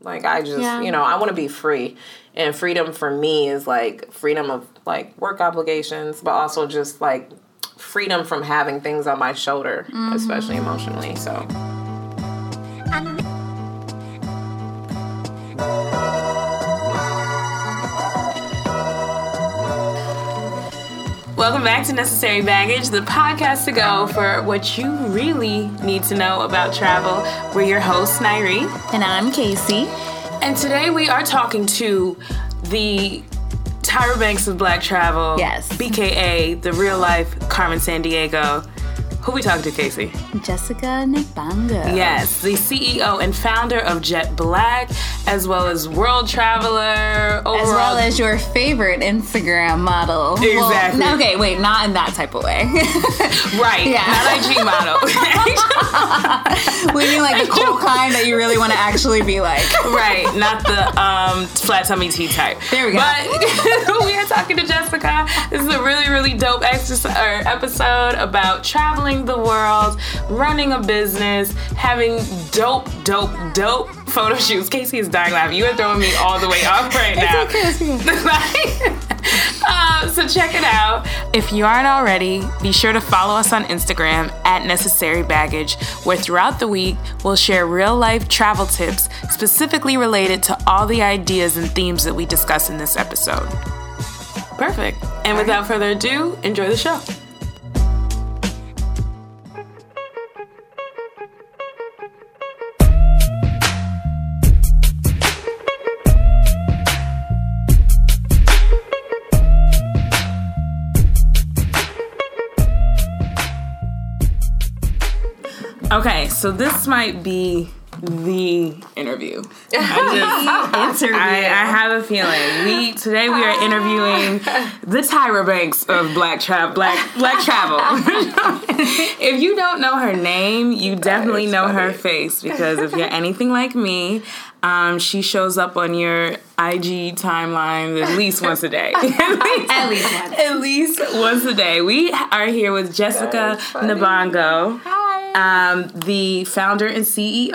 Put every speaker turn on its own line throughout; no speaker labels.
Like I just,
Yeah.
you know, I want to be free. And freedom for me is like freedom of like work obligations, but also just like freedom from having things on my shoulder, especially mm-hmm. emotionally. So,
Welcome back to Necessary Baggage, the podcast to go for what you really need to know about travel. We're your hosts, Nairi.
And I'm Casey.
And today we are talking to the Tyra Banks of Black Travel.
Yes.
BKA, the real life Carmen Sandiego. Who we talking to, Casey?
Jessica Nabongo.
Yes, the CEO and founder of Jet Black, as well as world traveler, overall.
As well as your favorite Instagram model. Well,
Exactly.
no, okay, wait, not in that type of way.
right,
Yeah.
not IG model.
we mean like the cool kind that you really want to actually be like.
right, not the um, flat tummy tea type.
There we go.
But we are talking to Jessica. This is a really, really dope exercise episode about traveling the world, running a business, having dope, dope, dope photo shoots. Casey is dying laughing. You are throwing me all the way off right now. um, so check it out. If you aren't already, be sure to follow us on Instagram at Necessary Baggage, where throughout the week we'll share real life travel tips specifically related to all the ideas and themes that we discuss in this episode. Perfect. And without further ado, enjoy the show. So this might be the interview. I just I, I have a feeling. We today we are interviewing the Tyra Banks of Black Travel Black Black Travel. if you don't know her name, you definitely
is
know her face because if you're anything like me, um, she shows up on your IG timeline at least once a day.
At least one.
At least once a day. We are here with Jessica
That is funny.
Nabongo.
hi.
Um, the founder and CEO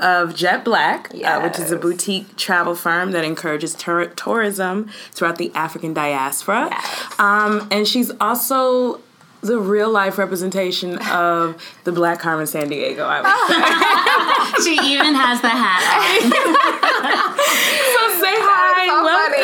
of Jet Black, uh, which is a boutique travel firm that encourages tour- tourism throughout the African diaspora.
Yes.
Um, and she's also the real life representation of the Black Carmen Sandiego. I would say.
She even has the hat on.
so say hi.
so
Wel-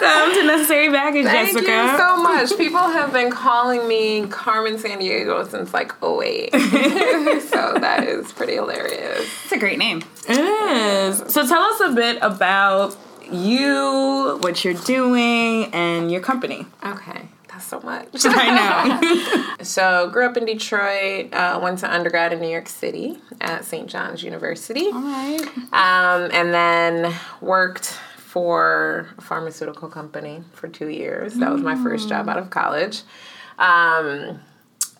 Welcome to Necessary Baggage,
Thank
Jessica.
Thank you so much. People have been calling me Carmen Sandiego since like 08. so that is pretty hilarious.
It's a great name.
It is. So tell us a bit about you, what you're doing, and your company.
Okay, that's so much.
I know.
So, grew up in Detroit, uh, went to undergrad in New York City at St. John's University,
All right.
um, and then worked for a pharmaceutical company for two years. That was my first job out of college. Um,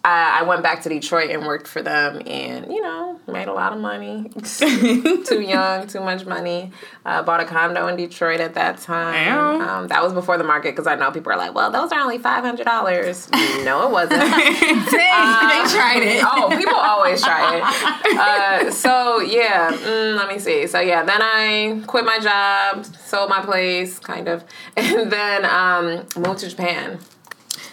I, I went back to Detroit and worked for them, and you know, made a lot of money. too young, too much money. Uh, bought a condo in Detroit at that time. Um, that was before the market because I know people are like, "Well, those are only five hundred dollars." no, it wasn't.
Dang, they tried it.
Oh, people always try it. Uh, so yeah, mm, let me see. So yeah, then I quit my job, sold my place, kind of, and then um, moved to Japan.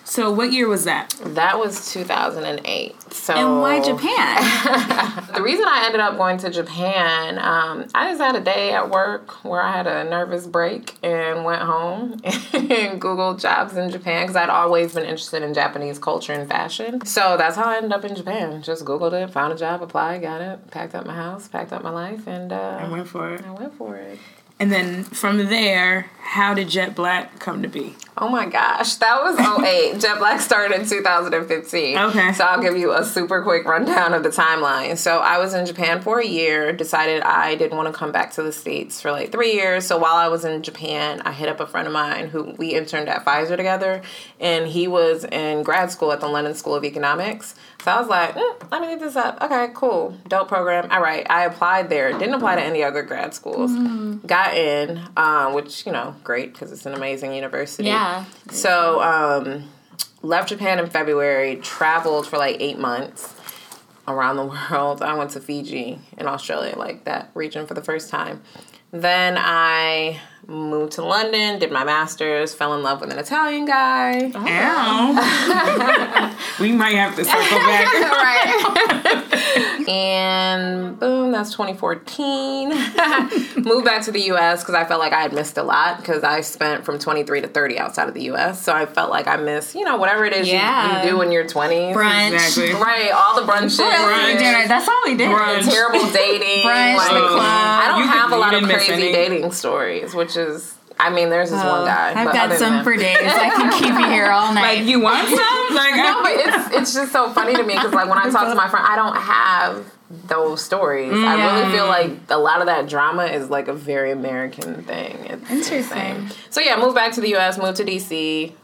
So what year was that?
That was 2008. So
And why Japan?
The reason I ended up going to Japan, um, I just had a day at work where I had a nervous break and went home and Googled jobs in Japan because I'd always been interested in Japanese culture and fashion. So that's how I ended up in Japan. Just Googled it, found a job, applied, got it, packed up my house, packed up my life, and uh,
I went for it.
I went for it.
And then from there, how did Jet Black come to be?
Oh my gosh, that was 08. Jet Black started in 2015.
Okay.
So I'll give you a super quick rundown of the timeline. So I was in Japan for a year, decided I didn't want to come back to the States for like three years. So while I was in Japan, I hit up a friend of mine who we interned at Pfizer together, and he was in grad school at the London School of Economics. So I was like, mm, let me look this up. Okay, cool. Dope program. All right. I applied there. Didn't apply to any other grad schools. Got in, um, which, you know, great because it's an amazing university.
Yeah.
So, um, left Japan in February, traveled for like eight months. around the world. I went to Fiji in Australia, like that region for the first time. Then I moved to London, did my master's, fell in love with an Italian guy.
Ow. we might have to circle back.
right. And boom, that's 2014. Moved back to the US because I felt like I had missed a lot because I spent from 23 to 30 outside of the US. So I felt like I missed, you know, whatever it is you-
Yeah.
you, do in your 20s.
Brunch.
Exactly.
Right, all the brunches.
Brunch.
Dinner. That's all we did.
Brunch.
Terrible dating.
Brunch,
like,
the club.
I don't
You could-
have a lot of crazy dating stories, which is, I mean, there's this one oh, guy.
Oh, I've got some for days. I can keep you here all night.
Like you want some? Like
no, but it's it's just so funny to me because like when I talk to my friend, I don't have those stories. I really mm. feel like a lot of that drama is like a very American thing. It's
Interesting.
So yeah, moved back to the U.S., moved to D.C.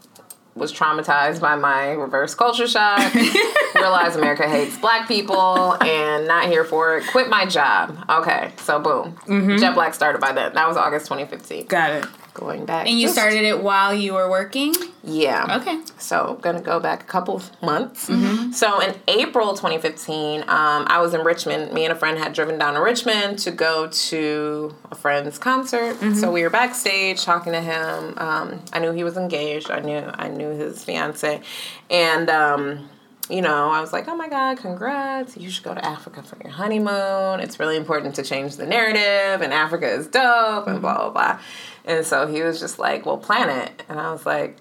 Was traumatized by my reverse culture shock. realized America hates black people and not here for it. Quit my job. Okay, so boom, mm-hmm. Jet Black started by then. That was August 2015.
Got it.
Going back,
and you
just-
started it while you were working?
yeah.
Okay.
So gonna go back a couple of months.
Mm-hmm.
So in April 2015, um, I was in Richmond. Me and a friend had driven down to Richmond to go to a friend's concert.
Mm-hmm.
So we were backstage talking to him. Um, I knew he was engaged. I knew I knew his fiance, and. Um, you know, I was like, oh my God, congrats. You should go to Africa for your honeymoon. It's really important to change the narrative, and Africa is dope, and blah, blah, blah. And so he was just like, well, plan it. And I was like,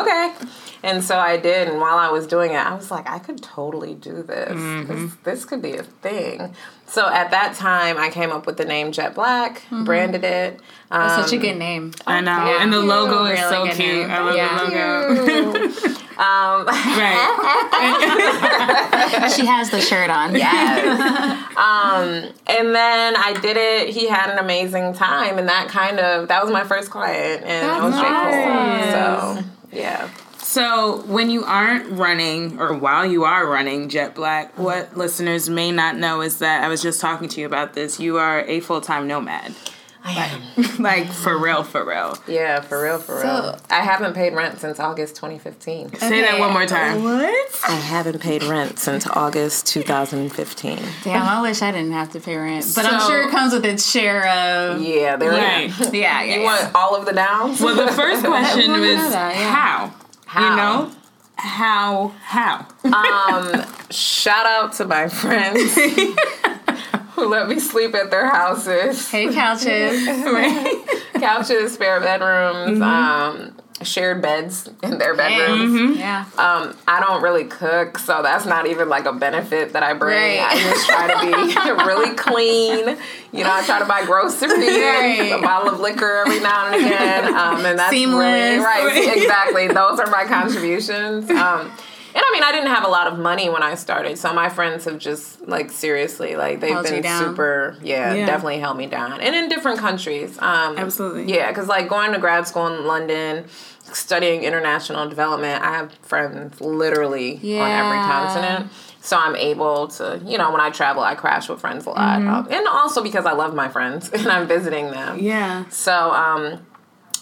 okay. And so I did. And while I was doing it, I was like, I could totally do this. This, this could be a thing. So at that time, I came up with the name Jet Black, branded it. Um,
Such a good name.
I know.
thank
and the logo is
Really
so cute.
name.
I love
Yeah.
the logo.
um,
right.
She has the shirt on.
Yes. um, and then I did it. He had an amazing time, and that kind of that was my first client, and it was
nice.
pretty cool. So yeah.
So, when you aren't running, or while you are running Jet Black, what listeners may not know is that I was just talking to you about this. You are a full time nomad.
I am.
like, for real, for real.
Yeah, for real, for real. I haven't paid rent since August 2015.
Say that one more time.
What?
I haven't paid rent since August 2015.
Damn, I wish I didn't have to pay rent. But I'm sure it comes with its share of.
Yeah, there
Right.
Yeah, yeah.
You want all of the downs?
Well, the first question was
that, yeah.
how?
How?
You know? How? How?
Um, shout out to my friends who let me sleep at their houses.
Hey, couches.
right?
Couches, spare bedrooms, um, shared beds in their bedrooms.
Yeah.
Um, I don't really cook, so that's not even like a benefit that I bring.
Right.
I just try to be really clean. You know, I try to buy groceries,
Right.
a bottle of liquor every now and again, um, and that's really
Seamless.
right. Exactly, those are my contributions. Um, and I mean, I didn't have a lot of money when I started, so my friends have just like seriously, like they've
Held
been super, yeah,
Yeah.
definitely held me down, and in different countries. Um,
Absolutely.
yeah, because like going to grad school in London, studying international development, I have friends literally on every continent. So I'm able to, you know, when I travel, I crash with friends a lot,
Mm-hmm.
um, and also because I love my friends and I'm visiting them.
Yeah.
So um,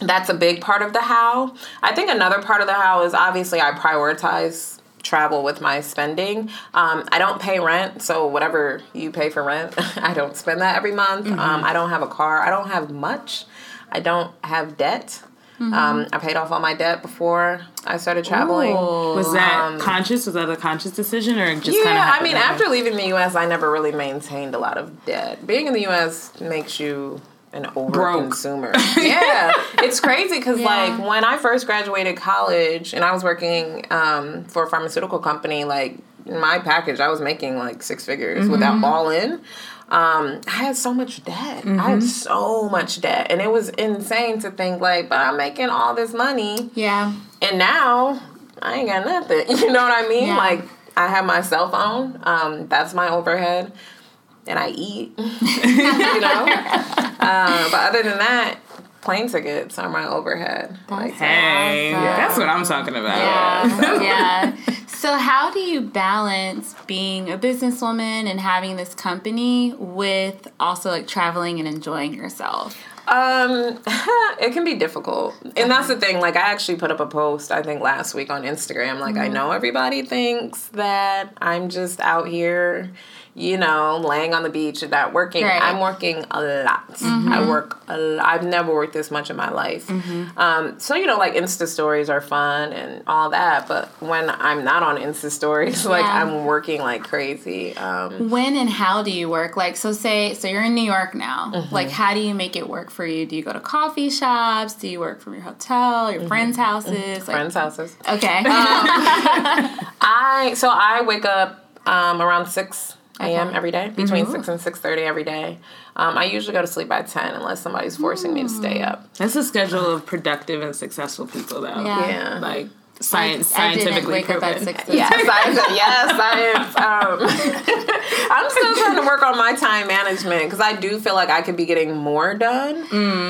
that's a big part of the how. I think another part of the how is obviously I prioritize travel with my spending. Um, I don't pay rent, so whatever you pay for rent, I don't spend that every month. Um, I don't have a car. I don't have much. I don't have debt. Um, I paid off all my debt before I started traveling.
Was that
Um,
conscious? Was that a conscious decision or just
Yeah,
kind of
I mean, after leaving the U.S., I never really maintained a lot of debt. Being in the U.S. makes you an over consumer. yeah, it's crazy because
Yeah.
like when I first graduated college and I was working um, for a pharmaceutical company, like my package, I was making like six figures
Mm-hmm.
without all in. Um, I had so much debt. I
Mm-hmm.
had so much debt, and it was insane to think like, but I'm making all this money,
Yeah.
and now I ain't got nothing. You know what I mean?
Yeah.
Like I have my cell phone. Um, that's my overhead, and I eat. you know. But other than that, plane tickets are my overhead. Like,
Hey,
Awesome.
that's what I'm talking about.
Yeah. yeah. So, how do you balance being a businesswoman and having this company with also like traveling and enjoying yourself?
Um, it can be difficult, and that's the thing. Like, I actually put up a post I think last week on Instagram. Like, I know everybody thinks that I'm just out here, you know, laying on the beach and not working.
Right.
I'm working a lot. I work a lot. I've never worked this much in my life. Um, so you know, like Insta stories are fun and all that, but when I'm not on Insta stories, like
Yeah.
I'm working like crazy. Um,
When and how do you work? Like, so say, so you're in New York now.
Mm-hmm.
Like, how do you make it work for you? Do you go to coffee shops? Do you work from your hotel, your friends' houses? Like,
Mm-hmm. friends' houses.
Okay.
I so I wake up um, around six a.m.
Okay.
every day, between six and six thirty every day. Um, I usually go to sleep by ten unless somebody's forcing me to stay up.
That's a schedule of productive and successful people, though.
Yeah.
Yeah.
Like science,
I didn't
scientifically
wake up
proven.
at six.
Yes, science. Yes, science. Um, I'm still trying to work on my time management because I do feel like I could be getting more done.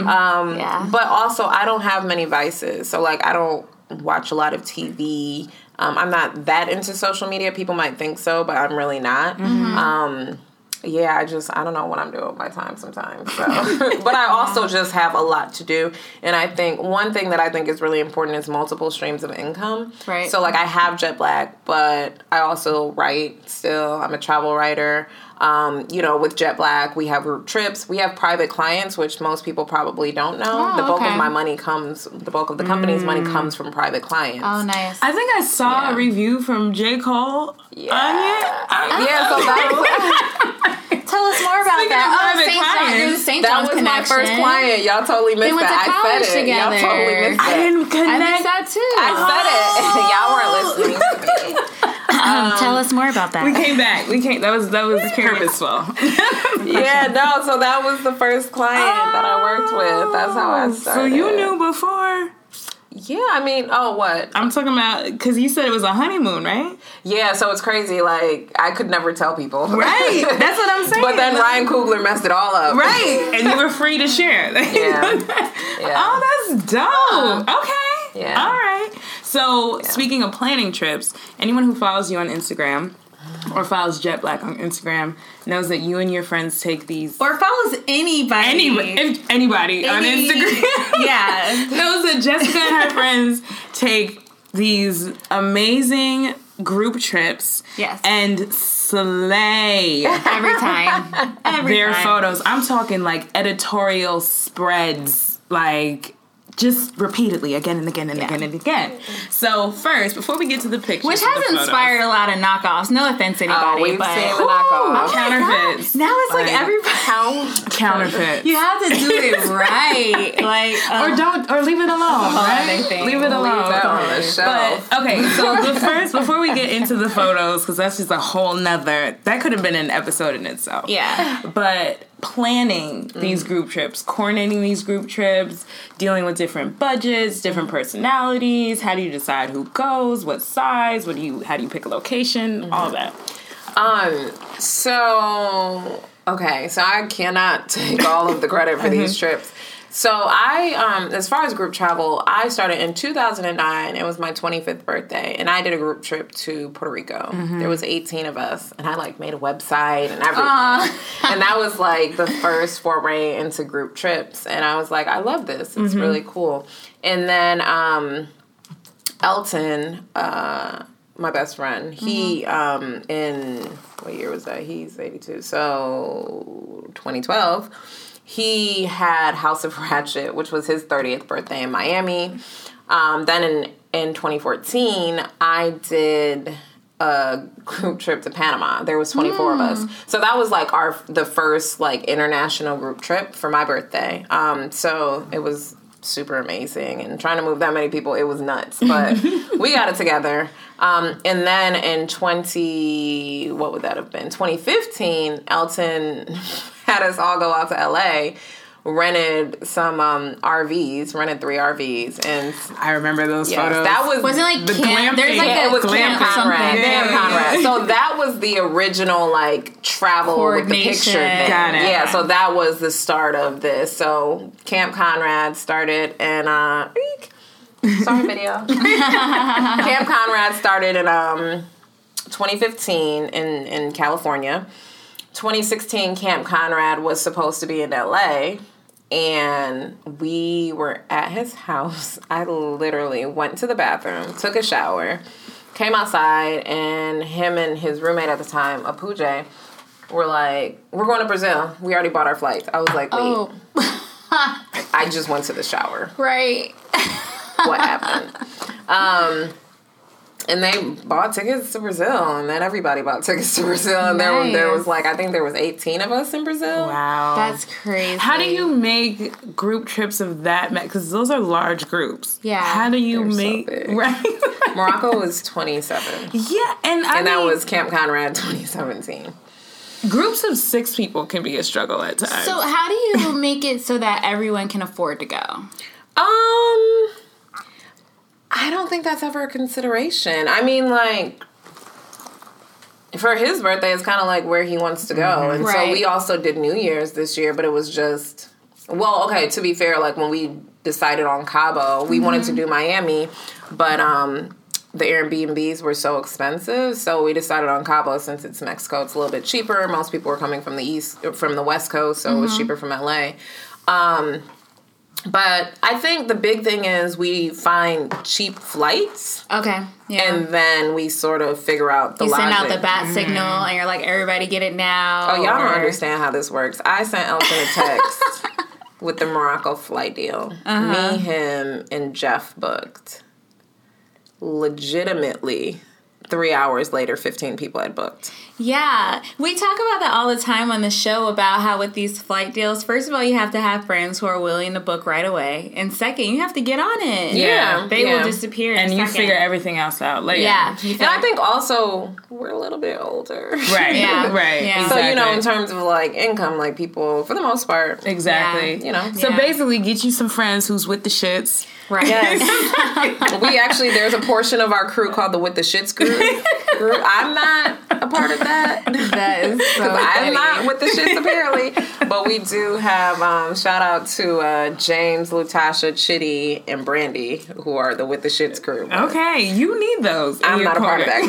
Um,
Yeah.
But also, I don't have many vices. So, like, I don't watch a lot of TV. Um, I'm not that into social media. People might think so, but I'm really not. Um, yeah, I just I don't know what I'm doing with my time sometimes. So. but I also just have a lot to do, and I think one thing that I think is really important is multiple streams of income.
Right.
So like I have Jet Black, but I also write still. I'm a travel writer. Um, you know, with Jet Black, we have group trips. We have private clients, which most people probably don't know.
Oh,
the bulk
okay.
of my money comes. The bulk of the company's money comes from private clients.
oh, nice.
I think I saw
Yeah.
a review from J. Cole
Yeah.
on it. I-
yeah, so that was,
Tell us more about
Speaking
that.
of
Oh,
private
St. John,
clients,
it was St.
that
John's
was my first client. Y'all totally missed
went
that.
to
I said it.
together.
Y'all totally missed
I didn't
I
connect.
missed that too.
I said it. Y'all weren't listening me.
Um, tell us more about that.
we came back. We came. That was that was purposeful.
Yeah, no. So that was the first client that I worked with. That's how I oh, started.
So you knew before?
Yeah, I mean, oh, what?
I'm talking about because you said it was a honeymoon, right?
Yeah, so it's crazy. Like I could never tell people.
Right. That's what I'm saying.
But then Ryan Coogler messed it all up.
Right, and you were free to share.
Yeah. Yeah.
Oh, that's dope. okay.
Yeah.
All right. So, speaking of planning trips, anyone who follows you on Instagram or follows Jet Black on Instagram knows that you and your friends take these.
or follows anybody.
Any, if anybody on
Any-
Instagram
Yeah.
knows that Jessica and her friends take these amazing group trips
Yes.
and slay
Every time. Every
their
time.
photos. I'm talking like editorial spreads, like just repeatedly again and again and again and again. So first, before we get to the pictures,
Which has
photos,
inspired a lot of knockoffs. No offense anybody,
Oh, we've
but
seen the knockoff.
counterfeits.
now it's like,
Like-
everybody.
Count.
counterfeits.
You have to do it right. Like,
or
uh,
don't, or leave it alone. Right? Leave it alone.
Leave that on the
But okay, so the first before we get into the photos, because that's just a whole nother that could have been an episode in itself.
yeah.
But planning mm-hmm. these group trips, coordinating these group trips, dealing with different budgets, different mm-hmm. personalities, how do you decide who goes, what size, what do you how do you pick a location, mm-hmm. all that.
Um. So okay. So I cannot take all of the credit for these trips. So I, um, as far as group travel, I started in 2009. It was my 25th birthday, and I did a group trip to Puerto Rico. There was 18 of us, and I like made a website and everything. and that was like the first foray into group trips, and I was like, I love this. It's really cool. And then um, Elton, uh, my best friend, he um, in what year was that? He's eighty two, so twenty twelve. He had House of Ratchet, which was his thirtieth birthday in Miami. Um, then in in twenty fourteen, I did a group trip to Panama. There was 24 of us. So that was like our the first like international group trip for my birthday. Um so it was super amazing and trying to move that many people it was nuts but we got it together um, and then in 20 what would that have been 2015 elton had us all go out to la rented some um, rvs rented three rvs and
I remember those
yes,
photos.
that was
Wasn't like
The
camp. There's
glamping.
like
yeah,
a
it was
camp
Camp Conrad.
something.
Camp
Yeah.
Conrad. So that was the original like travel with the picture thing.
Got it.
Yeah, so that was the start of this. So Camp Conrad started and uh eek. sorry video. Camp Conrad started in um 2015 in in California. 2016 Camp Conrad was supposed to be in LA and we were at his house. I literally went to the bathroom, took a shower, came outside, and him and his roommate at the time, Apuje, were like, "We're going to Brazil. We already bought our flights." I was like, "Wait."
Oh,
I just went to the shower.
right.
What happened? Um, and they bought tickets to Brazil, and then everybody bought tickets to Brazil, and there was there was like I think there was eighteen of us in Brazil.
Wow.
That's crazy.
How do you make group trips of that? Because those are large groups.
Yeah.
How do you
They're so
make
big.
right?
Morocco was twenty seven,
yeah, and I
and that was Camp Conrad twenty seventeen.
groups of six people can be a struggle at times.
So how do you make it so that everyone can afford to go?
Um, I don't think that's ever a consideration. I mean, like. For his birthday, it's kind of like where he wants to go. And so we also did New Year's this year, but it was just, well, okay, to be fair, like when we decided on Cabo, we wanted to do Miami, but um, the Airbnbs were so expensive. So we decided on Cabo since it's Mexico, it's a little bit cheaper. Most people were coming from the east, from the west coast, so it was cheaper from LA. Um, but I think the big thing is we find cheap flights
Okay. Yeah.
and then we sort of figure out the
you send out the bat signal and you're like, everybody get it now.
Oh, y'all don't understand how this works. I sent Elton a text with the Morocco flight deal.
Uh-huh.
Me, him, and Jeff booked. Legitimately, three hours later, 15 people had booked.
Yeah, we talk about that all the time on the show about how with these flight deals, first of all, you have to have friends who are willing to book right away, and second, you have to get on it.
Yeah,
they
yeah.
will disappear.
and
a
you
second.
figure everything else out later.
Yeah,
And I think also we're a little bit older.
Right.
Yeah.
Right.
Yeah.
So, you know, in terms of like income, like people, for the most part,
Exactly.
Yeah.
you know.
So
Yeah.
basically, get you some friends who's with the shits.
Right.
Yes. we actually, there's a portion of our crew called the With the Shits crew. group. I'm not a part of that.
That is so
I'm not with the shits apparently, but we do have um, shout out to uh, James, Lutasha, Chitty, and Brandy, who are the with the shits crew.
Okay, you need those.
I'm not a part of that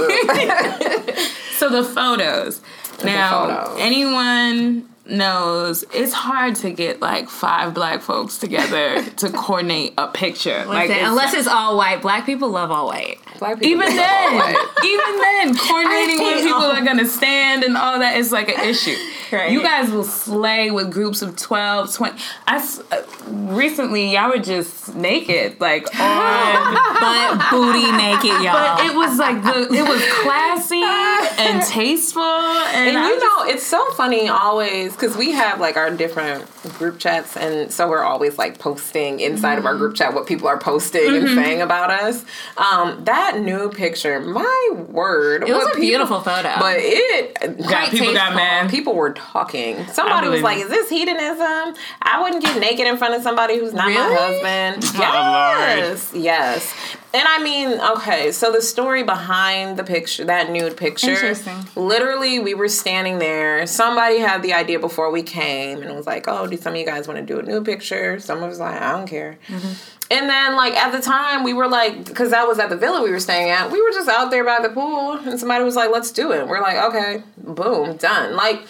group.
So the photos. now, anyone knows it's hard to get like five black folks together to coordinate a picture. like
Listen,
it's-
unless it's all white, black people love all white.
Black people
even
love all
then,
white.
even then, coordinating
I
where people
all-
are gonna stand and all that is like an issue.
Right.
You guys will slay with groups of 12, 20. I s- uh, recently y'all were just naked, like on.
But booty naked, y'all.
But it was like the it was classy and tasteful, and,
And you
just-
know, it's so funny always because we have like our different group chats, and so we're always like posting inside of our
Mm-hmm.
group chat what people are posting and saying about us. Um, that new picture, my word,
it was
what
a
people-
beautiful photo.
But it
got, people got mad.
people were talking. Somebody was like,
it.
"Is this hedonism? I wouldn't get naked in front of somebody who's not my
Really?
husband."
Oh, Lord.
Yes, yes. And I mean, okay, so the story behind the picture, that nude picture,
Interesting.
literally, we were standing there. Somebody had the idea before we came and was like, "Oh, do some of you guys want to do a nude picture?" Someone was like, "I don't care." Mm-hmm. And then, like at the time, we were like, because that was at the villa we were staying at. We were just out there by the pool, and somebody was like, "Let's do it." We're like, "Okay, boom, done." Like,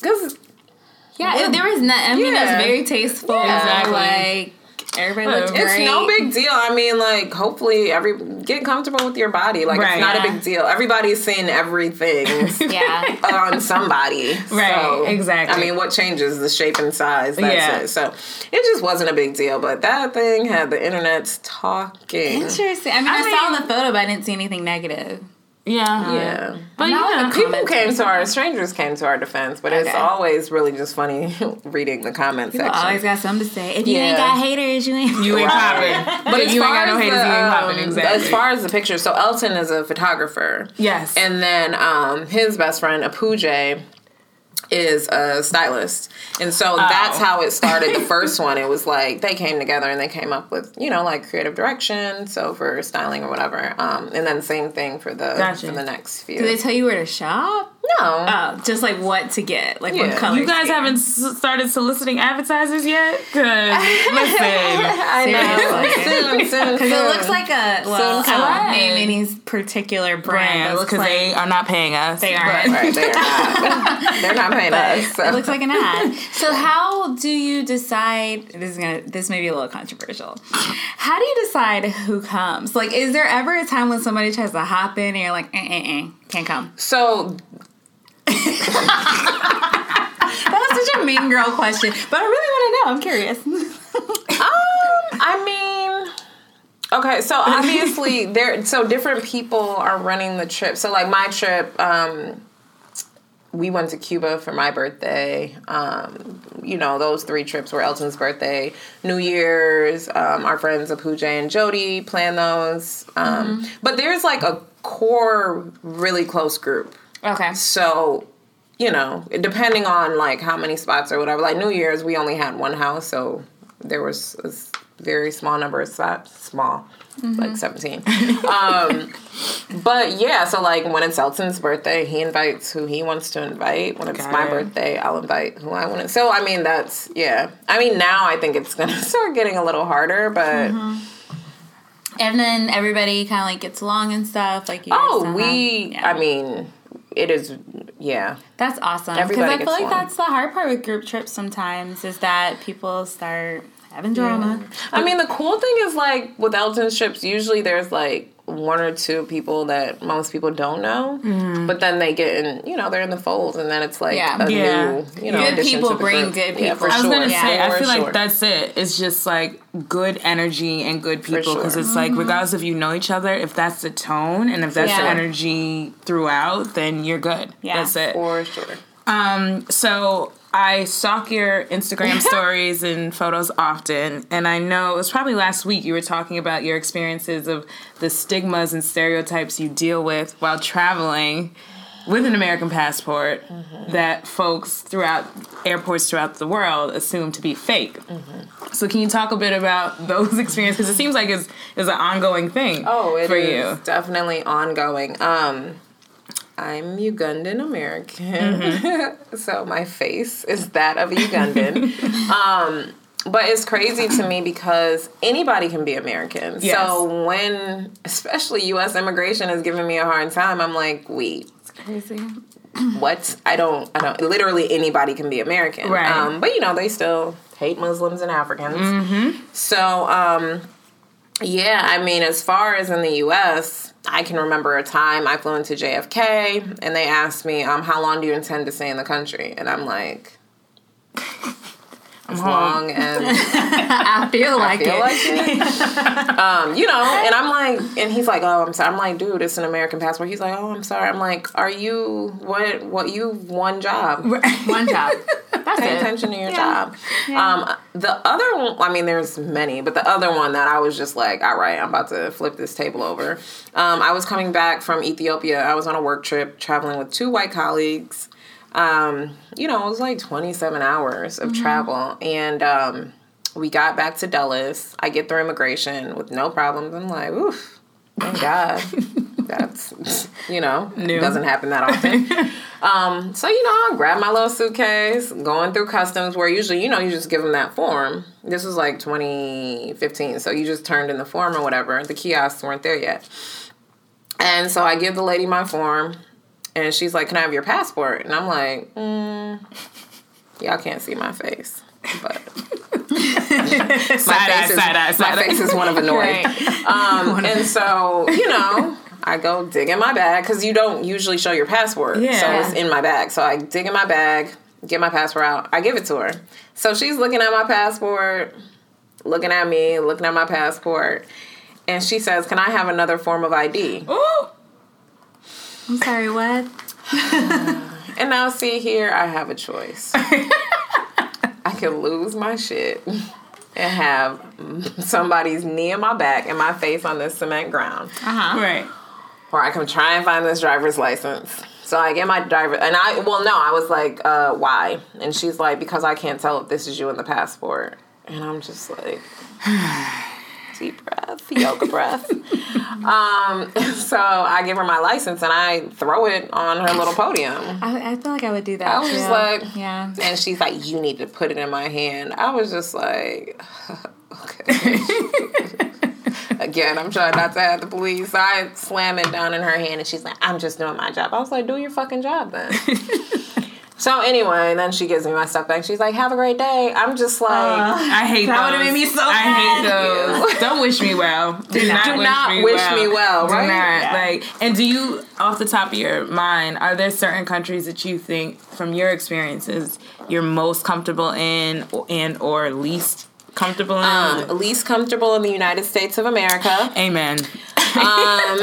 because
yeah, there was not. I mean,
Yeah.
was very tasteful.
Exactly.
Like everybody looked
It's
It's no big deal. I mean, like, hopefully, every get comfortable with your body. Like,
Right.
it's not
Yeah.
a big deal. Everybody's seen everything
Yeah.
on somebody.
Right,
So,
exactly.
I mean, what changes the shape and size? That's
Yeah.
it. So it just wasn't a big deal. But that thing had the internet's talking.
Interesting. I mean, I,
I
saw
mean-
the photo, but I didn't see anything negative.
Yeah,
Yeah.
But
not
yeah,
People came to our strangers came to our defense, but it's always really just funny reading the comment
People
section.
always got something to say. If you ain't got haters, you ain't.
you ain't
Right.
popping.
But as
you ain't got no haters.
the,
you ain't
um,
popping. Exactly.
As far as the picture, so Elton is a photographer.
yes,
And then um, his best friend, Apuje, is a stylist. And so that's how it started. The first one, it was like they came together and they came up with, you know, like creative direction, so for styling or whatever. Um, and then same thing for the
Gotcha.
for the next few.
Do they tell you where to shop?
No.
Oh, just like what to get, like
Yeah.
what colors.
You guys
to
haven't s- started soliciting advertisers yet? Cause listen,
I know.
Seriously.
soon, soon,
it looks like a well,
Soon
I won't
come.
name any particular brand.
brands because
like
they are not paying us.
They aren't.
Right, they're not. they're not paying us. So.
it looks like an ad. So how do you decide? This is gonna. This may be a little controversial. How do you decide who comes? Like, is there ever a time when somebody tries to hop in and you're like, eh, eh, eh, can't come?
So
That was such a mean girl question, but I really want to know. I'm curious.
Um, I mean, okay, so obviously there, so different people are running the trip. So like my trip, um, we went to Cuba for my birthday. Um, you know, those three trips were Elton's birthday, New Year's. Um, our friends Apuja and Jody plan those. Um, But there's like a core, really close group.
okay.
So, you know, depending on like how many spots or whatever. Like New Year's, we only had one house, so there was a very small number of spots. Small, like seventeen. um, but yeah, so like when it's Elton's birthday, he invites who he wants to invite. When it's
Got
my birthday, I'll invite who I want to. So I mean, that's yeah. I mean, now I think it's gonna start getting a little harder, but.
And then everybody kind of like gets along and stuff. Like, you
Oh, we.
yeah.
I mean, it is. Yeah.
That's awesome. Because I feel like
along.
that's the hard part with group trips sometimes is that people start having drama.
I mean, the cool thing is like with Elton's trips, usually there's like one or two people that most people don't know, but then they get in, you know, they're in the fold, and then it's like
Yeah.
a
Yeah.
new, you know,
Good people
to
bring
group.
good
Yeah,
people.
for
I was
sure.
gonna
Yeah.
say, I
For
feel
sure.
like that's it. It's just like good energy and good people because
sure.
it's like regardless if you know each other, if that's the tone and if that's the energy throughout, then you're good.
Yeah.
That's it.
for sure.
Um, so I stalk your Instagram stories and photos often, and I know it was probably last week you were talking about your experiences of the stigmas and stereotypes you deal with while traveling with an American passport that folks throughout airports throughout the world assume to be fake. So can you talk a bit about those experiences? Because it seems like it's, it's an ongoing thing
Oh, it is
for you.
definitely ongoing. Um, I'm Ugandan American,
Mm-hmm.
so my face is that of a Ugandan. um, but it's crazy to me because anybody can be American.
Yes.
So when, especially U.S. immigration is giving me a hard time, I'm like, wait,
Crazy.
what? I don't, I don't. Literally anybody can be American.
Right.
Um, but you know, they still hate Muslims and Africans.
Mm-hmm.
So, um, yeah, I mean, as far as in the U.S., I can remember a time I flew into JFK and they asked me, um, "How long do you intend to stay in the country?" And I'm like, "As
home.
long as
I feel like
I feel
it.
like it." um, you know, and I'm like, and he's like, "Oh, I'm sorry." I'm like, "Dude, it's an American passport." He's like, "Oh, I'm sorry." I'm like, "Are you what? What you one job?"
One job. That's
pay attention to your job. Um, the other one, I mean, there's many, but the other one that I was just like, all right, I'm about to flip this table over. Um, I was coming back from Ethiopia. I was on a work trip traveling with two white colleagues. Um, you know, it was like 27 hours of travel. And um, we got back to Dulles. I get through immigration with no problems. I'm like, oof, thank God. That's, you know,
New.
doesn't happen that often. Um, so you know, I grab my little suitcase, going through customs where usually, you know, you just give them that form. This was like 2015, so you just turned in the form or whatever. The kiosks weren't there yet, and so I give the lady my form, and she's like, "Can I have your passport?" And I'm like, mm, "Y'all can't see my face, but." my
Side eye,
face is,
side eye, side
my
eye.
face is one of annoyed.
Right.
Um, and so, you know, I go dig in my bag because you don't usually show your passport. So it's in my bag. So I dig in my bag, get my passport out. I give it to her. So she's looking at my passport, looking at me, looking at my passport. And she says, Can I have another form of ID?
Ooh.
I'm sorry, what?
And now, see here, I have a choice. I can lose my shit and have somebody's knee in my back and my face on this cement ground.
Uh-huh.
Right.
or I can try and find this driver's license. So I get my driver, and I well no, I was like, uh, why? And she's like, because I can't tell if this is you in the passport. And I'm just like, deep breath, yoga breath. um, so I give her my license and I throw it on her little podium.
I, I feel like I would do that.
I was
too.
just like,
yeah.
And she's like, you need to put it in my hand. I was just like, okay. Again, I'm trying not to have the police. I slam it down in her hand and she's like, I'm just doing my job. I was like, do your fucking job then. So anyway, then she gives me my stuff back. She's like, have a great day. I'm just like,
I hate
That
those.
would've made me so
I hate those. Don't wish me well. Do not,
Do
wish,
not
me,
wish
well.
me well,
Do
right?
not.
Yeah.
Like, and do you, off the top of your mind, are there certain countries that you think, from your experiences, you're most comfortable in, and or least comfortable in?
um, least comfortable in the United States of America
Amen.
uh,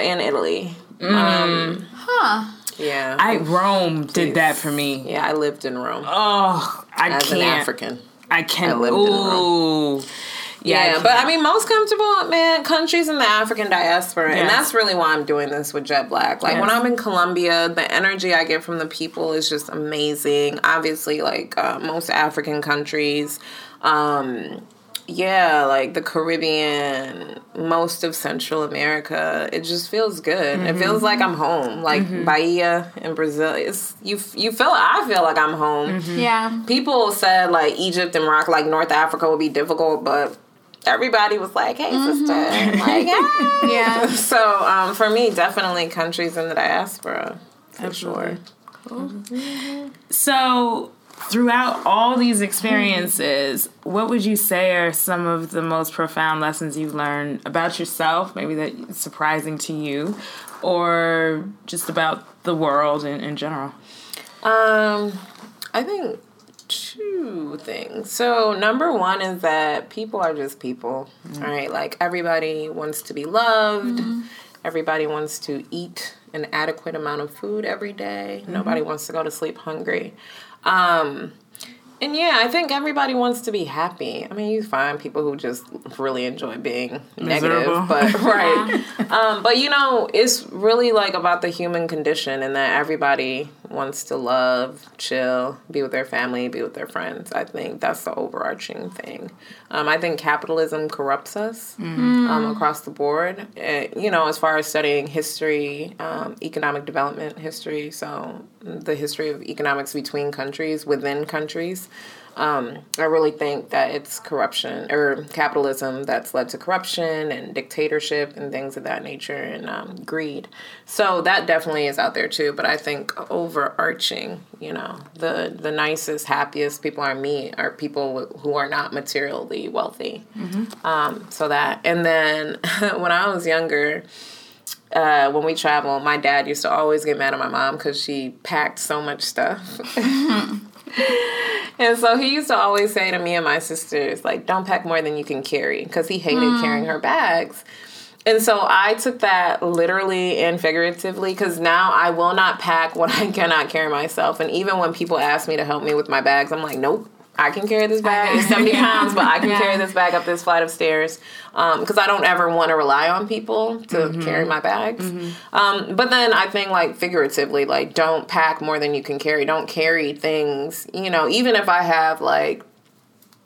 and Italy.
Huh.
Yeah.
I Rome did that for me.
yeah, I lived in Rome
Oh, I
as
can't.
an African.
I can't.
I lived in
Ooh.
Yeah,
I
but I mean, most comfortable, man, countries in the African diaspora. And that's really why I'm doing this with Jet Black. Like, when I'm in Colombia, the energy I get from the people is just amazing. Obviously, like uh, most African countries. Um, yeah, like the Caribbean, most of Central America, it just feels good. It mm-hmm. feels like I'm home. Like mm-hmm. Bahia in Brazil, it's you. You feel. I feel like I'm home mm-hmm.
Yeah.
people said like Egypt and Morocco, like North Africa would be difficult, but everybody was like, "Hey, sister," I'm like, yeah.
Yeah.
So um, for me, definitely countries in the diaspora, for sure.
So, throughout all these mm-hmm. experiences, what would you say are some of the most profound lessons you've learned about yourself, maybe that surprising to you, or just about the world in, in general?
Um, I think two things. So number one is that people are just people, mm-hmm. right? Like everybody wants to be loved. Mm-hmm. Everybody wants to eat an adequate amount of food every day. Nobody wants to go to sleep hungry. Um, and yeah, I think everybody wants to be happy. I mean, you find people who just really enjoy being
Miserable.
negative, but right. um, but you know, it's really like about the human condition, and that everybody wants to love, chill, be with their family, be with their friends. I think that's the overarching thing. Um, I think capitalism corrupts us um, across the board. Uh, you know, as far as studying history, um, economic development history, so the history of economics between countries, within countries. Um, I really think that it's corruption or capitalism that's led to corruption and dictatorship and things of that nature and um, greed. So that definitely is out there too. But I think overarching, you know, the the nicest, happiest people are me are people who are not materially wealthy. Um, so that and then when I was younger. Uh, when we travel, my dad used to always get mad at my mom because she packed so much stuff. And so he used to always say to me and my sisters, like, don't pack more than you can carry, because he hated mm. carrying her bags. And so I took that literally and figuratively, because now I will not pack what I cannot carry myself. And even when people ask me to help me with my bags, I'm like, nope. I can carry this bag. It's 70 pounds, but I can
Yeah.
carry this bag up this flight of stairs um, because I don't ever want to rely on people to mm-hmm. carry my bags. Mm-hmm. Um, but then I think, like, figuratively, like, don't pack more than you can carry. Don't carry things, you know, even if I have, like,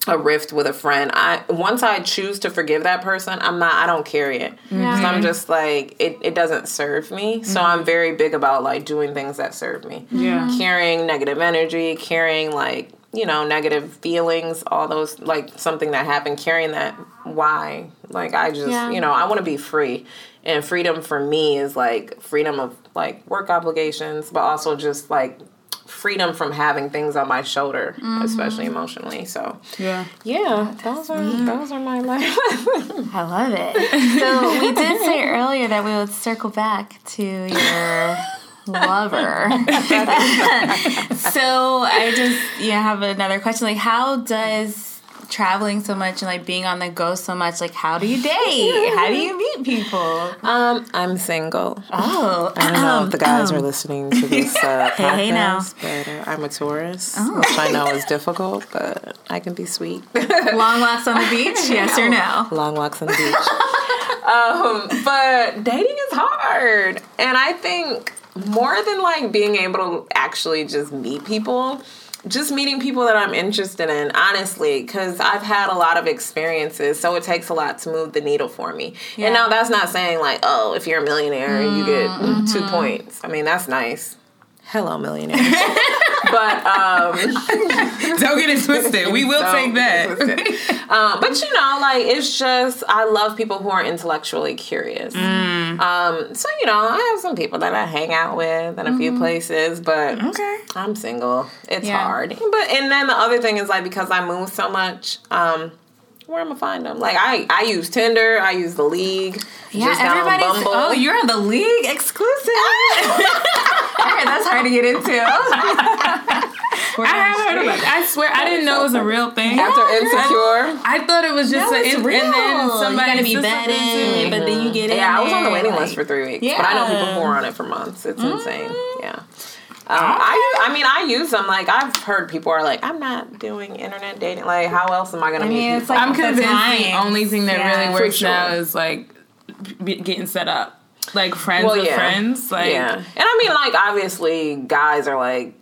a rift with a friend, I once I choose to forgive that person, I'm not I don't carry it.
Yeah.
So I'm mm-hmm. just like it, it doesn't serve me. So I'm very big about like doing things that serve me.
Yeah.
Carrying negative energy, carrying like, you know, negative feelings, all those like something that happened, carrying that why? Like I just,
Yeah.
you know, I want to be free. And freedom for me is like freedom of like work obligations, but also just like freedom from having things on my shoulder, mm-hmm. especially emotionally. So
Yeah.
yeah, those are those are my life.
I love it. So we did say earlier that we would circle back to your lover. so I just yeah have another question. Like, how does traveling so much and like being on the go so much, like, how do you date? How do you meet people?
um, I'm single.
Oh,
I don't know
um,
if the guys
um,
are listening to this uh, podcast,
Hey, hey now.
but uh, I'm a Taurus, which I know is difficult, but I can be sweet.
long walks on the beach. Yes or no?
Long walks on the beach. um, but dating is hard, and I think more than like being able to actually just meet people. just meeting people that I'm interested in, honestly, because I've had a lot of experiences, so it takes a lot to move the needle for me.
Yeah.
And now that's not saying like, oh, if you're a millionaire, you get
Mm-hmm.
two points. I mean, that's nice. Hello, millionaires. but um,
Don't get it twisted. We will take that.
um, but you know, like it's just I love people who are intellectually curious.
Mm.
Um, so you know, I have some people that I hang out with in a few places, but
Mm-hmm. Okay.
I'm single. It's
Yeah.
hard. But and then the other thing is like because I move so much, um, where am I find them? Like I I use Tinder, I use the League.
Yeah,
just
everybody's. Oh, you're on the league exclusive. I heard that's hard to get into.
I have heard about that. I swear, I didn't know it was a real thing.
After insecure.
I thought it was just
No,
a,
it's
and,
real.
and then
you
somebody
gotta be
said something
vetted, but then you get in.
Yeah, I was on the waiting
like-
list for three weeks, but I know people who are on it for months. It's insane. Yeah. Um, I, I mean, I use them. Like, I've heard people are like, I'm not doing internet dating. Like, how else am I going to
I
meet
mean, it's
people?
like
I'm convinced the only thing that
Yeah.
really works
sure.
now is like be, getting set up, like friends
Well,
with
yeah.
friends. Like,
yeah. And I mean, like, obviously, guys are like,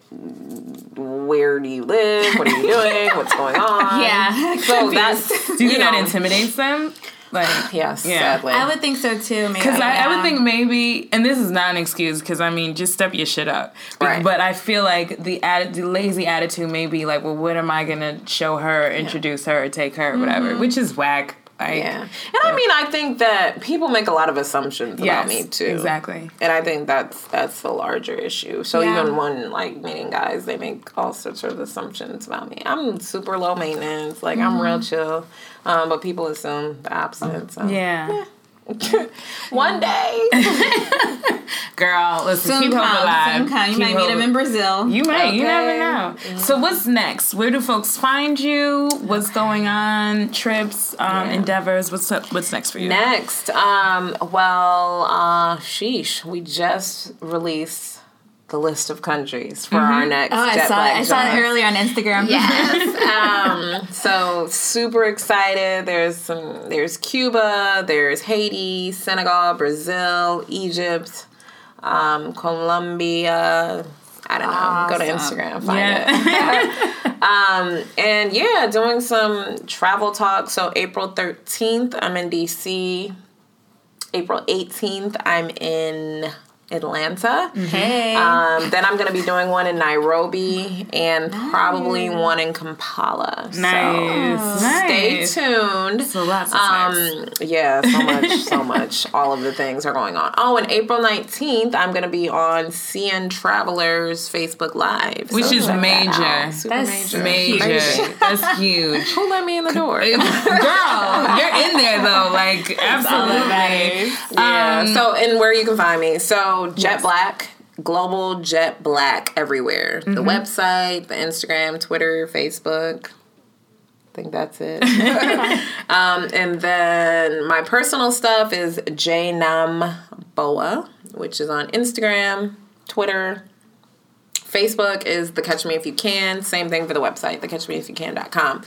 where do you live? What are you doing? What's going on?
Yeah.
So that's,
do you, think
know,
that intimidates them? Like,
Yes,
Yeah.
sadly.
I would think so too. Maybe.
Because I, I would think maybe, and this is not an excuse, because I mean, just step your shit up.
Right.
But I feel like the atti- the lazy attitude may be like, well, what am I gonna show her, introduce her, take her, whatever, mm-hmm. which is whack. Like,
yeah. And I mean, I think that people make a lot of assumptions
yes,
about me, too.
Exactly.
And I think that's that's the larger issue. So
Yeah.
even when like meeting guys, they make all sorts of assumptions about me. I'm super low maintenance, like I'm real chill, um, but people assume the opposite. So.
Yeah.
One day,
Girl, listen,
Soon
keep hope
come,
alive.
soon come. You
Keep
might meet him in Brazil.
You might. You never
Okay.
know. So what's next? Where do folks find you? What's going on? Trips, um,
Yeah.
endeavors. What's up? What's next for you?
next, um, well, uh, sheesh, we just released the list of countries for our next.
Oh, I saw. I saw it earlier on Instagram.
um, so super excited. There's some. There's Cuba. There's Haiti, Senegal, Brazil, Egypt, um, Colombia. I don't know. Go to Instagram, find
Yeah.
it. um, and yeah, doing some travel talk. So April 13th, I'm in DC. April 18th, I'm in Atlanta.
Hey.
Um, then I'm going to be doing one in Nairobi and probably one in Kampala. So
nice.
stay
nice.
tuned.
So lots of
Um,
snacks.
yeah, so much, so much. All of the things are going on. Oh, and April 19th, I'm going to be on CN Travelers Facebook Live.
Which
So
is
check that
major.
out. Super
That's
major.
Major. That's huge.
Who let me in the door?
Girl, you're in there though. Like absolutely.
Yeah.
Um,
so, and where you can find me. So, Jet Black, Global Jet Black everywhere.
Mm-hmm.
The website, the Instagram, Twitter, Facebook. I think that's it. um, and then my personal stuff is Nam Boa, which is on Instagram, Twitter. Facebook is the Catch Me If You Can. Same thing for the website, the catch me if you thecatchmeifyoucan.com.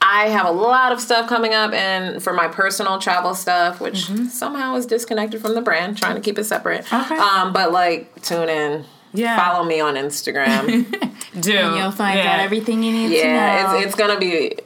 I have a lot of stuff coming up, and for my personal travel stuff, which somehow is disconnected from the brand, trying to keep it separate.
Okay.
Um, but like, tune in.
Yeah.
Follow me on Instagram.
do
You'll find
Yeah.
out everything you need to know.
yeah, it's, it's gonna be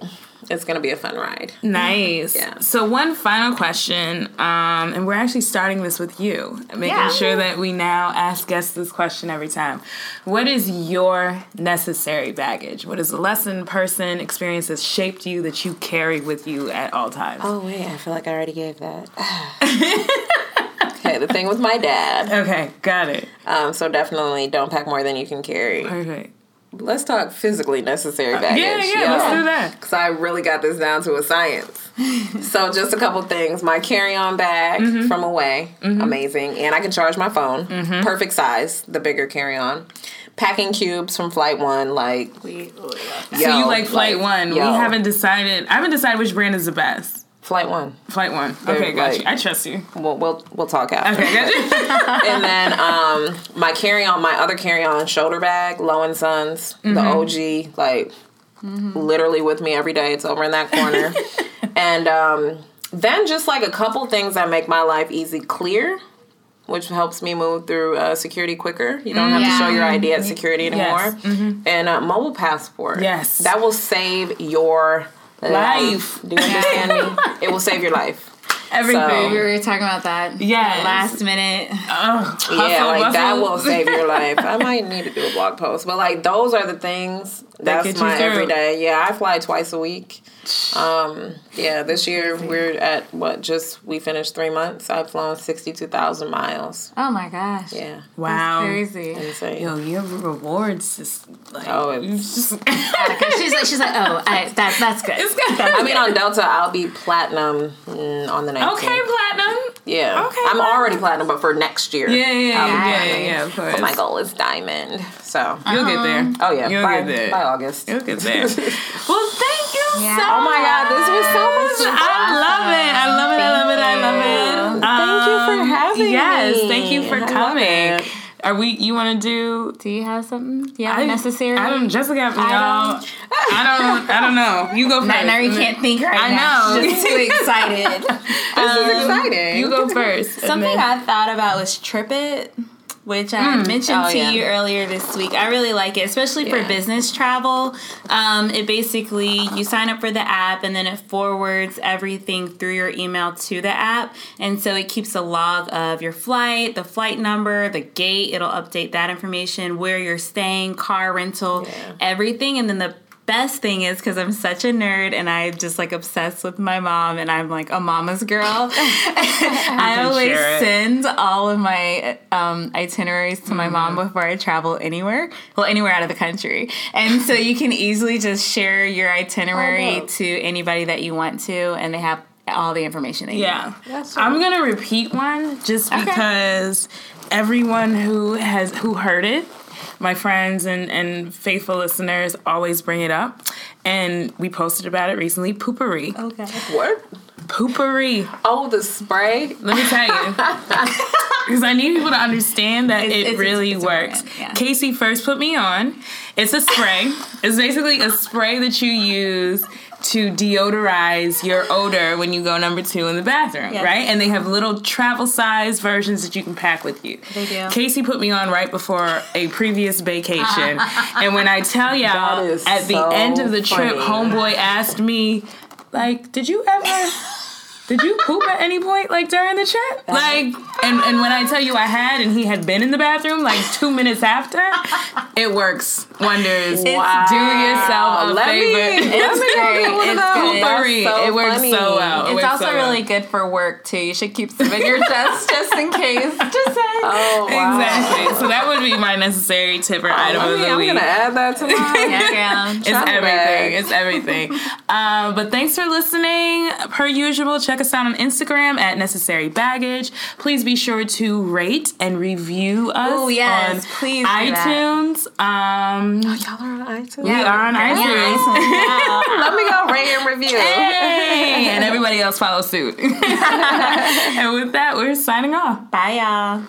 it's gonna be a fun ride.
Nice.
Yeah.
So one final question, um, and we're actually starting this with you, making
Yeah.
sure that we now ask guests this question every time. What is your necessary baggage? What is a lesson, person, experience that's shaped you that you carry with you at all times?
Oh wait, I feel like I already gave that. okay, the thing with my dad.
Okay, got it.
Um, so definitely don't pack more than you can carry.
Perfect.
Let's talk physically necessary baggage.
Yeah, yeah, let's do that.
Because I really got this down to a science. so just a couple things. My carry-on bag
Mm-hmm.
from away, amazing, and I can charge my phone.
Mm-hmm.
Perfect size, the bigger carry-on. Packing cubes from Flight One, like
We, we love that.
So you like Flight One?
yo.
We haven't decided. I haven't decided which brand is the best.
Flight One.
Flight One. Okay, got
like-
you. I trust you.
We'll we'll, we'll talk after.
Okay, got you.
and then um, my carry-on, my other carry-on shoulder bag, Lo & Sons,
Mm-hmm.
the OG, like literally with me every day. It's over in that corner. and um, then just like a couple things that make my life easy, clear. which helps me move through uh, security quicker. You don't have to show your ID at security anymore.
Yes.
And uh, mobile passport.
Yes.
that will save your life. Do you understand me? It will save your life.
Everything.
We were talking about that.
Yeah.
Last minute.
Ugh,
yeah,
hustle,
like that will save your life. I might need to do a blog post, but like those are the things.
That
That's
get
my everyday. Yeah, I fly twice a week. Um, yeah, this year we're at what? Just we finished three months. I've flown sixty-two thousand miles.
Oh my gosh.
Yeah,
Wow.
Crazy.
insane.
Yo, your rewards just like
Oh, it's-
just
she's like, she's like, oh, I, that, that's good.
it's good.
I mean, on Delta, I'll be platinum mm, on the 19th.
okay, platinum.
Yeah.
Okay,
I'm
platinum.
already platinum, but for next year.
Yeah, yeah, yeah,
I'll
yeah, yeah, yeah, of course.
But my goal is diamond. So.
You'll get there.
Oh yeah,
You'll
by,
get there.
by August.
You'll get there. well, thank you
Yeah.
so
Oh
my God, this was so much
I love it. I love it. I love it. I love it.
Thank you for
Um,
having
yes,
me.
thank you for
I love
coming.
It.
Are we? You want to do?
Do you have something? Yeah, you necessary?
I don't. Jessica got me
I
all.
don't-
I don't. I don't know. You go first.
Now, now you can't think right
I
now.
know.
She's Just too excited.
This is um, exciting.
You go first.
Something
then-
I thought about was TripIt, which I mentioned
Oh,
to
yeah.
you earlier this week. I really like it, especially for business travel. Um, it basically you sign up for the app and then it forwards everything through your email to the app, and so it keeps a log of your flight, the flight number, the gate. It'll update that information, where you're staying, car rental,
Yeah.
everything, and then the best thing is because I'm such a nerd and I just like obsessed with my mom and I'm like a mama's girl. I always send all of my um, itineraries to my mom
Mm-hmm.
before I travel anywhere. Well, anywhere out of the country. And so you can easily just share your itinerary
Oh, wow.
to anybody that you want to, and they have all the information they
Yeah.
That's
I'm gonna repeat one just because everyone who has who heard it, my friends and, and faithful listeners always bring it up. And we posted about it recently. Poo-Pourri.
need. Okay.
What?
Poo-Pourri.
Oh, the spray.
Let me tell you. Because I need people to understand that
It's-
it
it's-
really
it's
works.
important, yeah.
Casey first put me on. It's a spray. it's basically a spray that you use to deodorize your odor when you go number two in the bathroom,
Yes.
right? And they have little travel size versions that you can pack with you.
They do.
Casey put me on right before a previous vacation. and when I tell y'all,
That is
at the
so
end of the trip,
funny.
homeboy asked me, like, did you ever did you poop at any point like during the trip? Like and, and when I tell you I had and he had been in the bathroom like two minutes after, it works wonders.
Wow.
Do yourself a
Let
favor.
let me
great.
get one of
It's
those.
good.
That's
Poo-Pourri.
so
it works
funny.
so well. It
It's also
so well.
really good for work too. You should keep some in your chest just in case. Just saying.
Oh, wow.
Exactly. So that would be my necessary tip or item of
mean,
the
I'm
week.
gonna add that to mine.
Yeah, girl.
It's everything.
bag.
It's everything. um, but thanks for listening. Per usual, check us out on Instagram at Necessary Baggage. Please be sure to rate and review us
Ooh, yes,
on
please do
iTunes. Um,
Y'all are on iTunes.
we are on
Yeah,
iTunes.
iTunes.
Let me go rate and review.
Hey, and everybody else follow suit. and with that, we're signing off.
Bye, y'all.